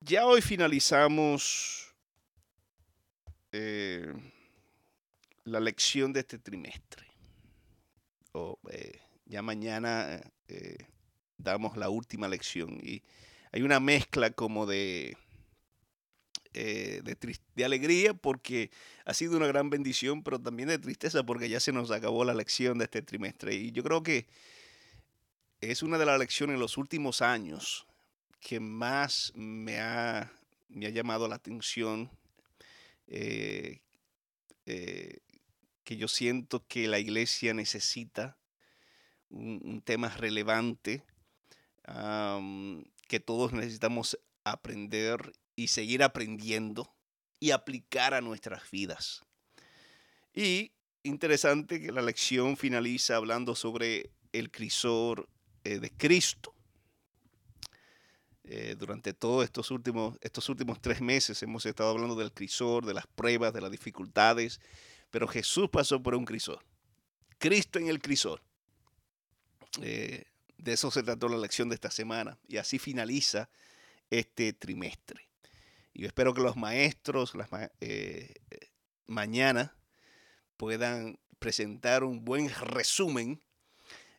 Ya hoy finalizamos eh, la lección de este trimestre. O, eh, ya mañana eh, damos la última lección y hay una mezcla como de, de, de, alegría porque ha sido una gran bendición, pero también de tristeza porque ya se nos acabó la lección de este trimestre. Y yo creo que es una de las lecciones en los últimos años que más me ha, me ha llamado la atención, eh, eh, que yo siento que la iglesia necesita un, tema relevante, que todos necesitamos aprender y seguir aprendiendo y aplicar a nuestras vidas. Y interesante que la lección finaliza hablando sobre el crisor eh, de Cristo. Eh, durante todos estos últimos, estos últimos tres meses hemos estado hablando del crisor, de las pruebas, de las dificultades, pero Jesús pasó por un crisor. Cristo en el crisor. Eh, de eso se trató la lección de esta semana y así finaliza este trimestre. Y yo espero que los maestros las, mañana puedan presentar un buen resumen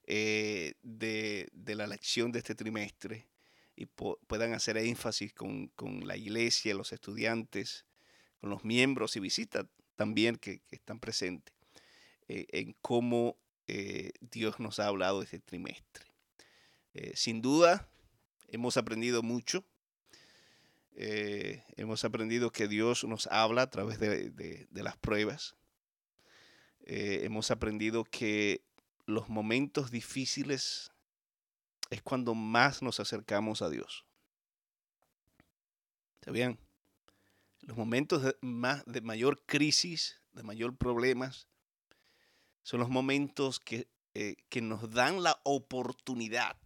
eh, de, de, la lección de este trimestre y puedan hacer énfasis con, con, la iglesia, los estudiantes, con los miembros y visitas también que, que están presentes, eh, en cómo eh, Dios nos ha hablado este trimestre. Sin duda, hemos aprendido mucho. Hemos aprendido que Dios nos habla a través de, de, las pruebas. Hemos aprendido que los momentos difíciles es cuando más nos acercamos a Dios. ¿Está bien? Los momentos de, más, de mayor crisis, de mayor problemas, son los momentos que, eh, que nos dan la oportunidad,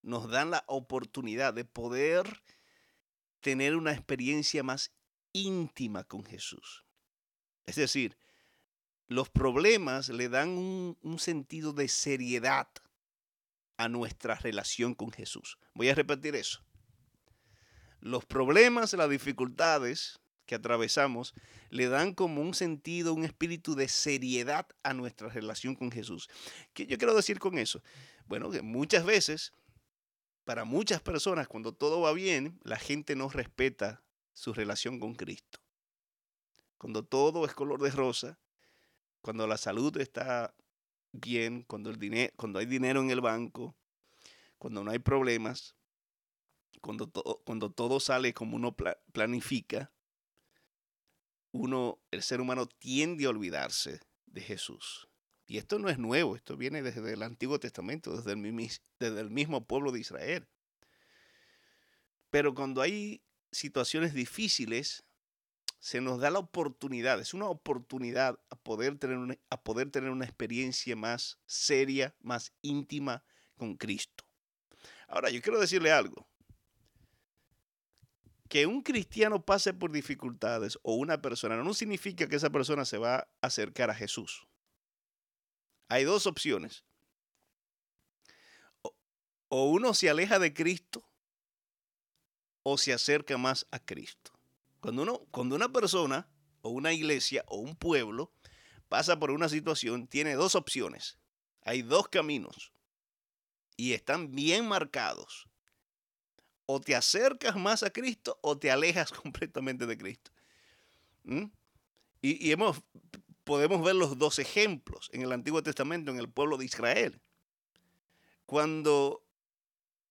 nos dan la oportunidad de poder tener una experiencia más íntima con Jesús. Es decir, los problemas le dan un, sentido de seriedad a nuestra relación con Jesús. Voy a repetir eso. Los problemas, las dificultades que atravesamos le dan como un sentido, un espíritu de seriedad a nuestra relación con Jesús. ¿Qué yo quiero decir con eso? Bueno, que muchas veces, para muchas personas, cuando todo va bien, la gente no respeta su relación con Cristo. Cuando todo es color de rosa, cuando la salud está bien, cuando, el dinero, cuando hay dinero en el banco, cuando no hay problemas, cuando, to cuando todo sale como uno pla planifica, uno, el ser humano tiende a olvidarse de Jesús. Y esto no es nuevo, esto viene desde el Antiguo Testamento, desde el, desde el mismo pueblo de Israel. Pero cuando hay situaciones difíciles, se nos da la oportunidad, es una oportunidad a poder tener una, a poder tener una experiencia más seria, más íntima con Cristo. Ahora, yo quiero decirle algo. Que un cristiano pase por dificultades o una persona no significa que esa persona se va a acercar a Jesús. Hay dos opciones. O uno se aleja de Cristo o se acerca más a Cristo. Cuando, uno, cuando una persona o una iglesia o un pueblo pasa por una situación, tiene dos opciones. Hay dos caminos y están bien marcados. O te acercas más a Cristo o te alejas completamente de Cristo. ¿Mm? Y, y hemos, podemos ver los dos ejemplos en el Antiguo Testamento, en el pueblo de Israel. Cuando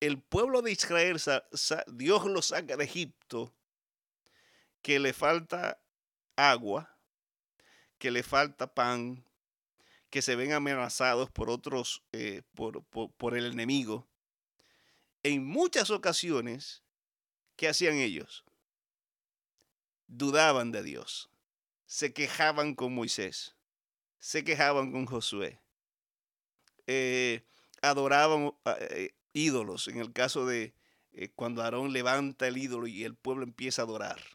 el pueblo de Israel, Dios lo saca de Egipto, que le falta agua, que le falta pan, que se ven amenazados por otros, eh, por, el enemigo. En muchas ocasiones, ¿qué hacían ellos? Dudaban de Dios, se quejaban con Moisés, se quejaban con Josué, eh, adoraban eh, ídolos, en el caso de cuando Aarón levanta el ídolo y el pueblo empieza a adorar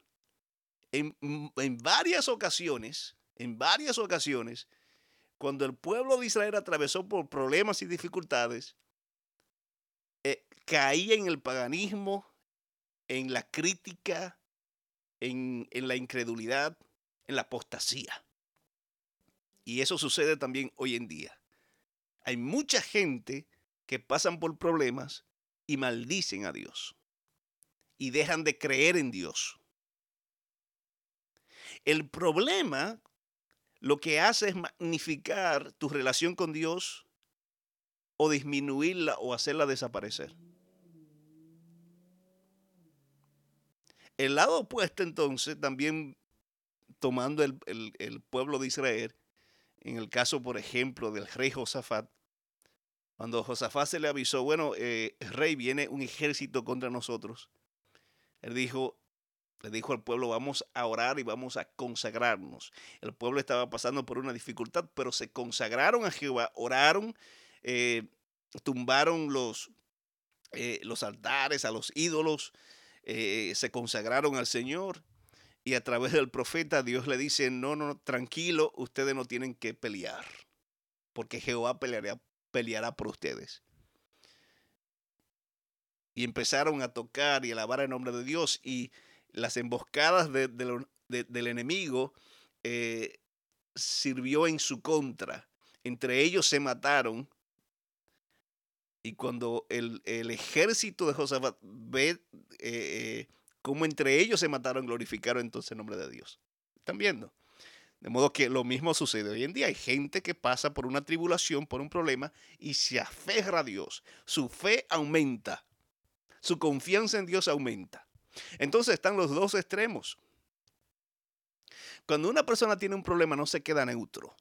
en, en varias ocasiones, en varias ocasiones, cuando el pueblo de Israel atravesó por problemas y dificultades, caía en el paganismo, en la crítica, en, en la incredulidad, en la apostasía. Y eso sucede también hoy en día. Hay mucha gente que pasan por problemas y maldicen a Dios. Y dejan de creer en Dios. El problema lo que hace es magnificar tu relación con Dios o disminuirla o hacerla desaparecer. El lado opuesto entonces, también tomando el, pueblo de Israel, en el caso, por ejemplo, del rey Josafat, cuando Josafat se le avisó, bueno, eh, rey, viene un ejército contra nosotros, él dijo, le dijo al pueblo, vamos a orar y vamos a consagrarnos. El pueblo estaba pasando por una dificultad, pero se consagraron a Jehová, oraron, eh, tumbaron los, eh, los altares a los ídolos, eh, se consagraron al Señor. Y a través del profeta Dios le dice, no, no, tranquilo, ustedes no tienen que pelear, porque Jehová peleará, peleará por ustedes y empezaron a tocar y alabar el nombre de Dios y las emboscadas del enemigo eh, sirvió en su contra. Entre ellos se mataron. Y cuando el, ejército de Josafat ve eh, eh, cómo entre ellos se mataron, glorificaron entonces el nombre de Dios. ¿Están viendo? De modo que lo mismo sucede hoy en día. Hay gente que pasa por una tribulación, por un problema, y se aferra a Dios. Su fe aumenta. Su confianza en Dios aumenta. Entonces están los dos extremos. Cuando una persona tiene un problema no se queda neutro.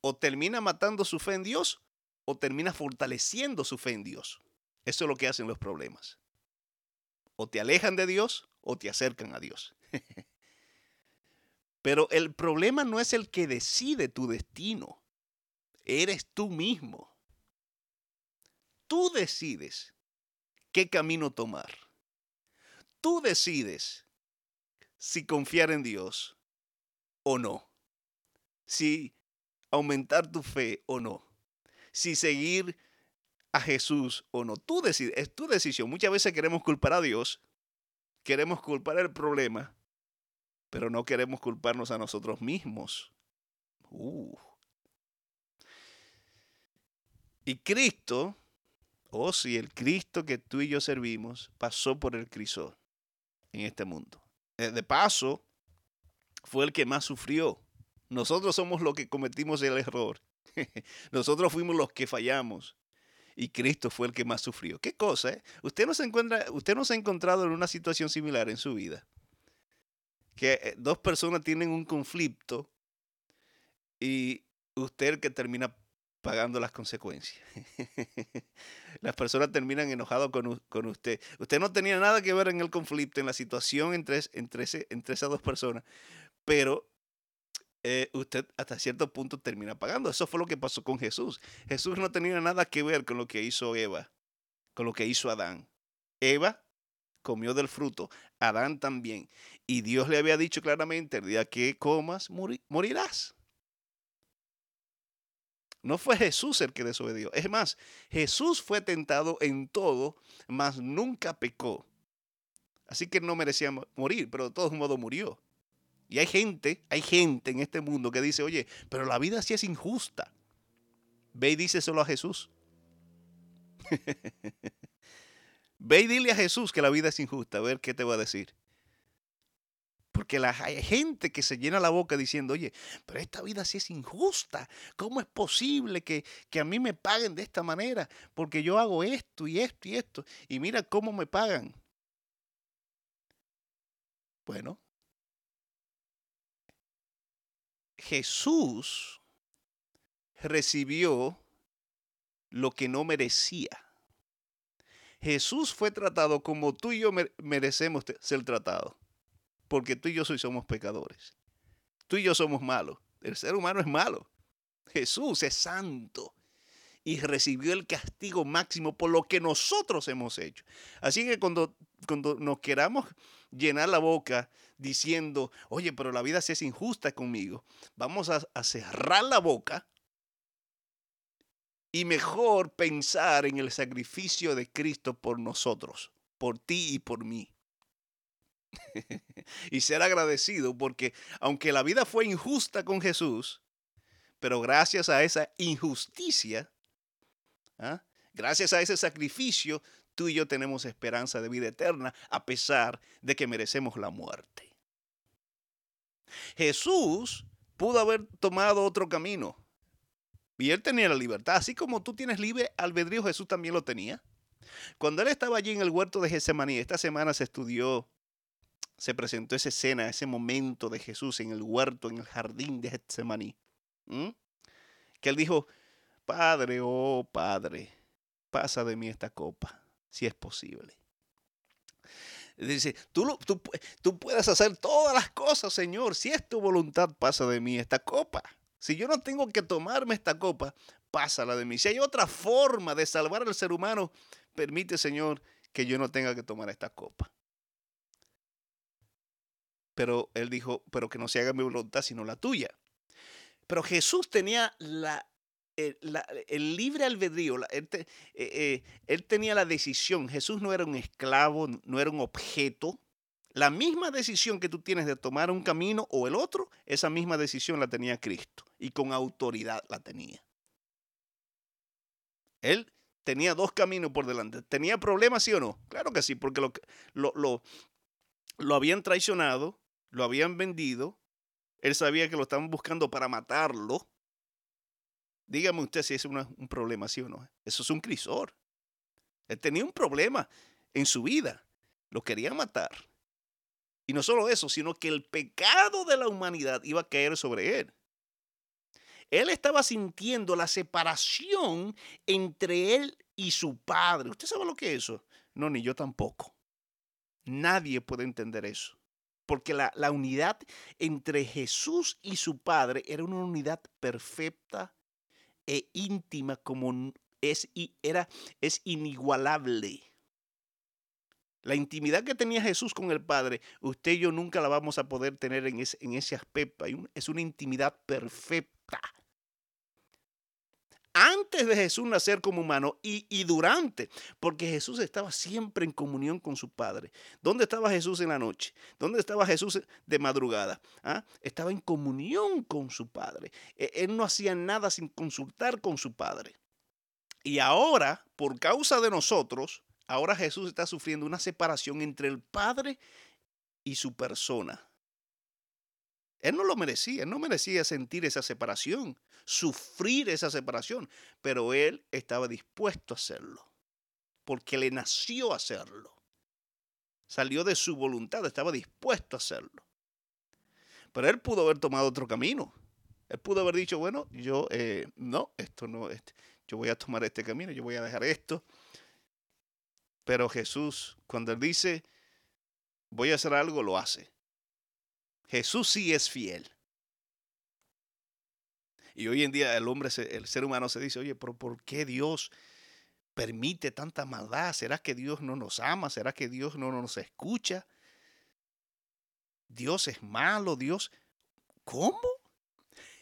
O termina matando su fe en Dios o termina fortaleciendo su fe en Dios. Eso es lo que hacen los problemas. O te alejan de Dios o te acercan a Dios. Pero el problema no es el que decide tu destino. Eres tú mismo. Tú decides qué camino tomar. Tú decides si confiar en Dios o no. Si aumentar tu fe o no. Si seguir a Jesús o no. Tú decides, es tu decisión. Muchas veces queremos culpar a Dios, queremos culpar el problema, pero no queremos culparnos a nosotros mismos. Uh. Y Cristo oh si el Cristo que tú y yo servimos pasó por el crisol en este mundo. Eh, de paso, fue el que más sufrió. Nosotros somos los que cometimos el error. Nosotros fuimos los que fallamos. Y Cristo fue el que más sufrió. ¿Qué cosa? Eh? Usted, no se encuentra, usted no se ha encontrado en una situación similar en su vida. Que eh, dos personas tienen un conflicto y usted que termina pagando las consecuencias. las personas terminan enojadas con, usted. Usted no tenía nada que ver en el conflicto, en la situación entre, entre, entre esas dos personas, pero eh, usted hasta cierto punto termina pagando. Eso fue lo que pasó con Jesús. Jesús no tenía nada que ver con lo que hizo Eva, con lo que hizo Adán. Eva comió del fruto, Adán también. Y Dios le había dicho claramente, el día que comas, morirás. No fue Jesús el que desobedió. Es más, Jesús fue tentado en todo, mas nunca pecó. Así que no merecía morir, pero de todos modos murió. Y hay gente, hay gente en este mundo que dice, oye, pero la vida sí es injusta. Ve y dice a Jesús. Ve y dile a Jesús que la vida es injusta, a ver qué te va a decir. Porque la, hay gente que se llena la boca diciendo, oye, pero esta vida sí es injusta. ¿Cómo es posible que, que a mí me paguen de esta manera? Porque yo hago esto y esto y esto. Y mira cómo me pagan. Bueno, Jesús recibió lo que no merecía. Jesús fue tratado como tú y yo merecemos ser tratados porque tú y yo somos pecadores. Tú y yo somos malos. El ser humano es malo. Jesús es santo y recibió el castigo máximo por lo que nosotros hemos hecho. Así que cuando, cuando nos queramos llenar la boca diciendo, oye, pero la vida sí es injusta conmigo, vamos a cerrar la boca y mejor pensar en el sacrificio de Cristo por nosotros, por ti y por mí. y ser agradecido porque aunque la vida fue injusta con Jesús, pero gracias a esa injusticia, ¿ah? gracias a ese sacrificio, tú y yo tenemos esperanza de vida eterna a pesar de que merecemos la muerte. Jesús pudo haber tomado otro camino y él tenía la libertad, así como tú tienes libre albedrío, Jesús también lo tenía. Cuando él estaba allí en el huerto de Getsemaní, esta semana se estudió se presentó esa escena, ese momento de Jesús en el huerto, en el jardín de Getsemaní. Que él dijo, Padre, oh Padre, pasa de mí esta copa, si es posible. Dice, tú, puedes hacer todas las cosas, Señor, si es tu voluntad, pasa de mí esta copa. Si yo no tengo que tomarme esta copa, pásala de mí. Si hay otra forma de salvar al ser humano, permite, Señor, que yo no tenga que tomar esta copa. Pero él dijo, pero que no se haga mi voluntad sino la tuya. Pero Jesús tenía la, el, el libre albedrío, él, eh, eh, él tenía la decisión. Jesús no era un esclavo, no era un objeto. La misma decisión que tú tienes de tomar un camino o el otro, esa misma decisión la tenía Cristo y con autoridad la tenía. Él tenía dos caminos por delante. ¿Tenía problemas, sí o no? Claro que sí, porque lo, lo, lo, lo habían traicionado, lo habían vendido, él sabía que lo estaban buscando para matarlo. Dígame usted si es un problema, sí o no. Eso es un crisor. Él tenía un problema en su vida. Lo quería matar. Y no solo eso, sino que el pecado de la humanidad iba a caer sobre él. Él estaba sintiendo la separación entre él y su padre. ¿Usted sabe lo que es eso? No, ni yo tampoco. Nadie puede entender eso porque la, unidad entre Jesús y su Padre era una unidad perfecta e íntima como es, era, es inigualable. La intimidad que tenía Jesús con el Padre, usted y yo nunca la vamos a poder tener en ese, en ese aspecto. Es una intimidad perfecta antes de Jesús nacer como humano y, durante, porque Jesús estaba siempre en comunión con su Padre. ¿Dónde estaba Jesús en la noche? ¿Dónde estaba Jesús de madrugada? ¿Ah? Estaba en comunión con su Padre. E, él no hacía nada sin consultar con su Padre. Y ahora, por causa de nosotros, ahora Jesús está sufriendo una separación entre el Padre y su persona. Él no lo merecía, él no merecía sentir esa separación, sufrir esa separación, pero él estaba dispuesto a hacerlo, porque le nació hacerlo. Salió de su voluntad, estaba dispuesto a hacerlo. Pero él pudo haber tomado otro camino. Él pudo haber dicho, bueno, yo eh, no, esto no, este, yo voy a tomar este camino, yo voy a dejar esto. Pero Jesús, cuando él dice, voy a hacer algo, lo hace. Jesús sí es fiel. Y hoy en día el hombre, el ser humano se dice, oye, pero ¿por qué Dios permite tanta maldad? ¿Será que Dios no nos ama? ¿Será que Dios no nos escucha? Dios es malo, Dios... ¿Cómo?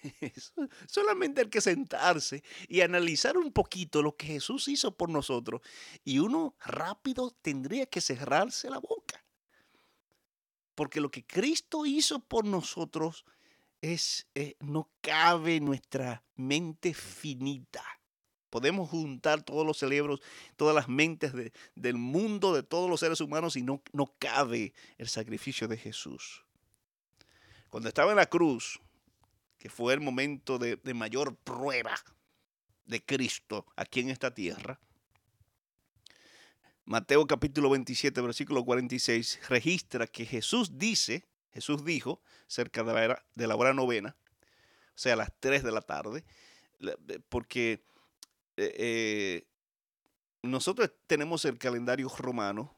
Solamente hay que sentarse y analizar un poquito lo que Jesús hizo por nosotros y uno rápido tendría que cerrarse la boca. Porque lo que Cristo hizo por nosotros es, eh, no cabe en nuestra mente finita. Podemos juntar todos los cerebros, todas las mentes del mundo, de todos los seres humanos, y no, no cabe el sacrificio de Jesús. Cuando estaba en la cruz, que fue el momento de, de mayor prueba de Cristo aquí en esta tierra, Mateo capítulo 27, versículo 46, registra que Jesús dice, Jesús dijo, cerca de la, de la hora novena, o sea, a las 3 de la tarde, porque eh, eh, nosotros tenemos el calendario romano,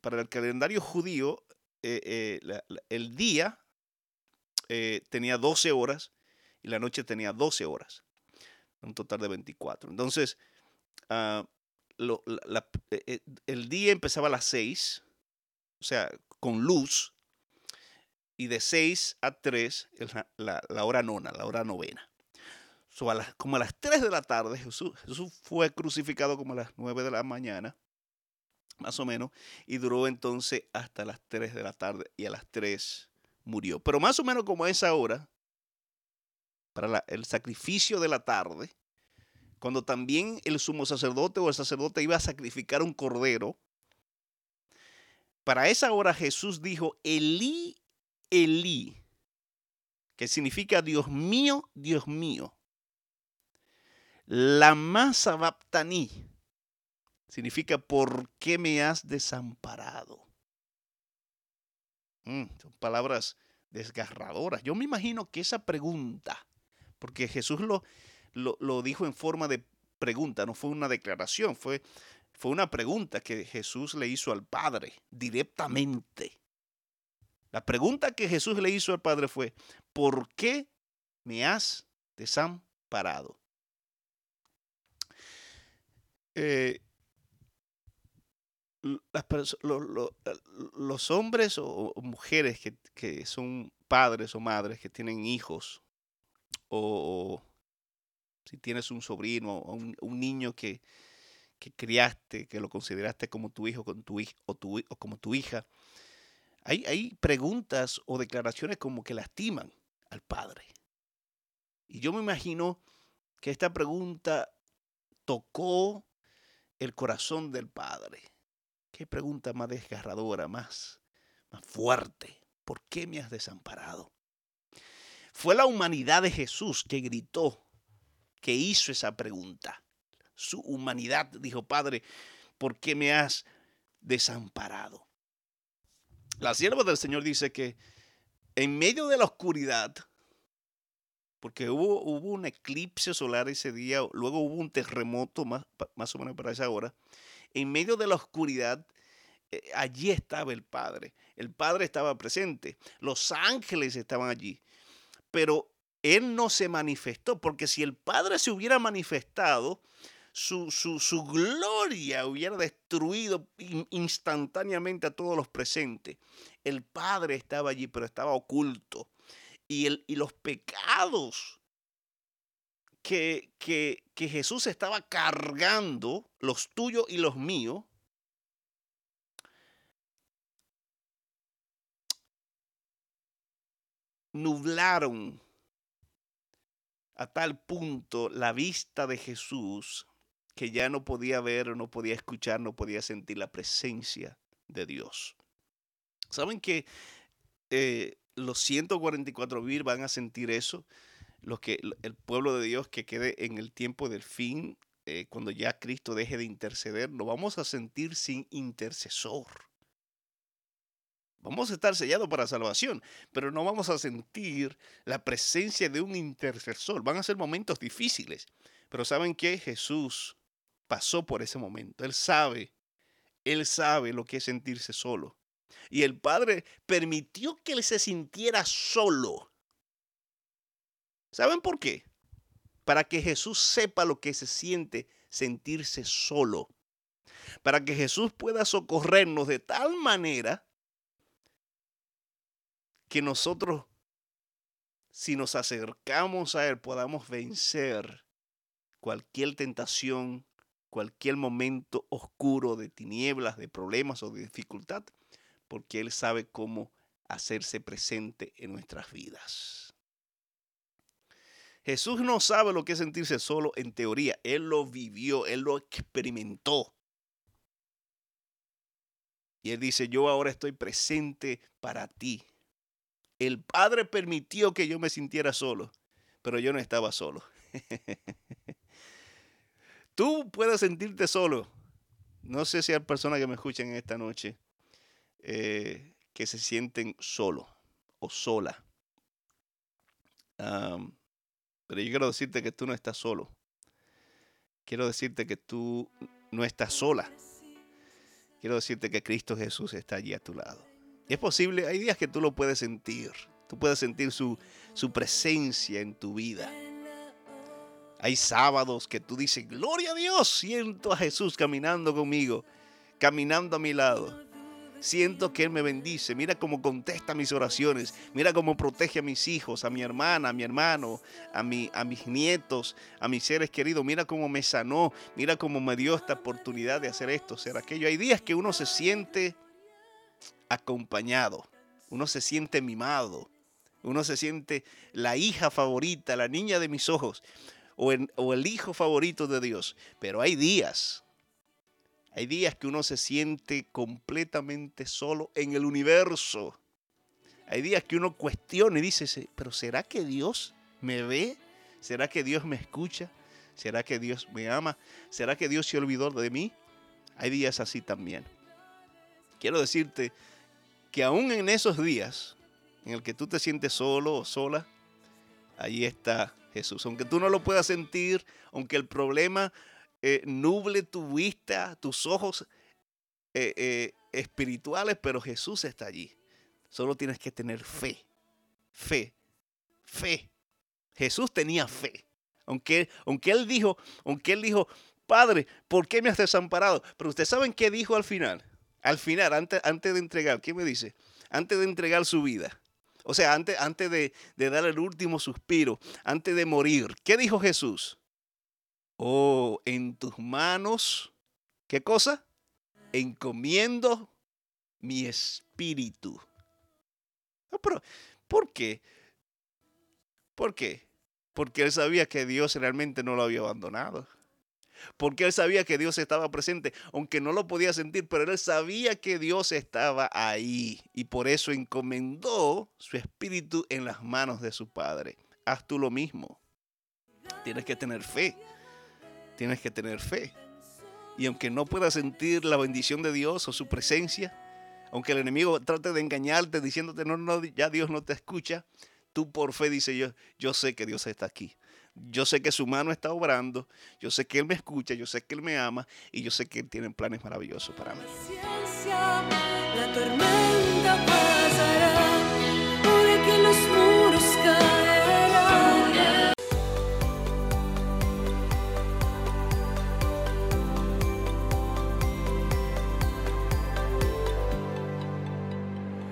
para el calendario judío, eh, el día tenía 12 horas y la noche tenía 12 horas, un total de 24. Entonces, uh, eh, eh, el día empezaba a las 6, o sea, con luz, y de 6 a 3 la, la, hora nona, la hora novena. como a las 3 de la tarde, Jesús, Jesús fue crucificado como a las 9 de la mañana, más o menos, y duró entonces hasta las 3 de la tarde y a las 3 murió. Pero más o menos como a esa hora, para el sacrificio de la tarde, cuando también el sumo sacerdote o el sacerdote iba a sacrificar un cordero, para esa hora Jesús dijo, Elí, Elí, que significa Dios mío, Dios mío. La masa baptaní significa ¿por qué me has desamparado? Mm, son palabras desgarradoras. Yo me imagino que esa pregunta, porque Jesús lo, lo, dijo en forma de pregunta, no fue una declaración, fue, fue una pregunta que Jesús le hizo al Padre directamente. La pregunta que Jesús le hizo al Padre fue, ¿por qué me has desamparado? Eh, los hombres o mujeres que, son padres o madres que tienen hijos, o, si tienes un sobrino o un, niño que, criaste, que lo consideraste como tu hijo o como tu hija, hay, hay preguntas o declaraciones como que lastiman al padre. Y yo me imagino que esta pregunta tocó el corazón del Padre. Qué pregunta más desgarradora, más, más fuerte. ¿Por qué me has desamparado? Fue la humanidad de Jesús que gritó, que hizo esa pregunta. Su humanidad dijo, Padre, ¿por qué me has desamparado? La sierva del Señor dice que en medio de la oscuridad, porque hubo, hubo un eclipse solar ese día, luego hubo un terremoto más, más o menos para esa hora. En medio de la oscuridad, eh, allí estaba el Padre. El Padre estaba presente. Los ángeles estaban allí. Pero Él no se manifestó, porque si el Padre se hubiera manifestado, su, su, su, gloria hubiera destruido instantáneamente a todos los presentes. El Padre estaba allí, pero estaba oculto y, el, y los pecados que, que, que Jesús estaba cargando, los tuyos y los míos, nublaron a tal punto la vista de Jesús que ya no podía ver, no podía escuchar, no podía sentir la presencia de Dios. ¿Saben que eh, los 144 mil van a sentir eso. Los que, el pueblo de Dios que quede en el tiempo del fin, eh, cuando ya Cristo deje de interceder, lo vamos a sentir sin intercesor. Vamos a estar sellados para salvación, pero no vamos a sentir la presencia de un intercesor. Van a ser momentos difíciles, pero saben que Jesús pasó por ese momento. Él sabe, él sabe lo que es sentirse solo. Y el Padre permitió que él se sintiera solo. ¿Saben por qué? Para que Jesús sepa lo que se siente sentirse solo. Para que Jesús pueda socorrernos de tal manera que nosotros, si nos acercamos a Él, podamos vencer cualquier tentación, cualquier momento oscuro de tinieblas, de problemas o de dificultad porque Él sabe cómo hacerse presente en nuestras vidas. Jesús no sabe lo que es sentirse solo en teoría, Él lo vivió, Él lo experimentó. Y Él dice, yo ahora estoy presente para ti. El Padre permitió que yo me sintiera solo, pero yo no estaba solo. Tú puedes sentirte solo. No sé si hay personas que me escuchan esta noche eh, que se sienten solo o sola. pero yo quiero decirte que tú no estás solo. Quiero decirte que tú no estás sola. Quiero decirte que Cristo Jesús está allí a tu lado. Es posible, hay días que tú lo puedes sentir. Tú puedes sentir su, su presencia en tu vida. Hay sábados que tú dices, gloria a Dios, siento a Jesús caminando conmigo, caminando a mi lado. Siento que Él me bendice. Mira cómo contesta mis oraciones. Mira cómo protege a mis hijos, a mi hermana, a mi hermano, a, mi, a mis nietos, a mis seres queridos. Mira cómo me sanó. Mira cómo me dio esta oportunidad de hacer esto, hacer aquello. Hay días que uno se siente acompañado. Uno se siente mimado. Uno se siente la hija favorita, la niña de mis ojos. O, o el hijo favorito de Dios. Pero hay días hay días que uno se siente completamente solo en el universo. Hay días que uno cuestiona y dice, pero ¿será que Dios me ve? ¿Será que Dios me escucha? ¿Será que Dios me ama? ¿Será que Dios se olvidó de mí? Hay días así también. Quiero decirte que aún en esos días en el que tú te sientes solo o sola, ahí está Jesús. Aunque tú no lo puedas sentir, aunque el problema eh, nuble tu vista, tus ojos eh, eh, espirituales, pero Jesús está allí. Solo tienes que tener fe, fe, fe. Jesús tenía fe. Aunque, aunque él dijo, aunque él dijo, Padre, ¿por qué me has desamparado? Pero ustedes saben qué dijo al final. Al final, antes, antes de entregar, ¿qué me dice? Antes de entregar su vida. O sea, antes, antes de, dar el último suspiro, antes de morir. ¿Qué dijo Jesús? Oh, en tus manos, ¿qué cosa? Encomiendo mi espíritu. pero, ¿por qué? ¿Por qué? Porque él sabía que Dios realmente no lo había abandonado. Porque él sabía que Dios estaba presente, aunque no lo podía sentir, pero él sabía que Dios estaba ahí. Y por eso encomendó su espíritu en las manos de su Padre. Haz tú lo mismo. Tienes que tener fe tienes que tener fe. Y aunque no puedas sentir la bendición de Dios o su presencia, aunque el enemigo trate de engañarte diciéndote, no, no, ya Dios no te escucha, tú por fe dices, yo, yo sé que Dios está aquí. Yo sé que su mano está obrando, yo sé que Él me escucha, yo sé que Él me ama y yo sé que Él tiene planes maravillosos para mí. La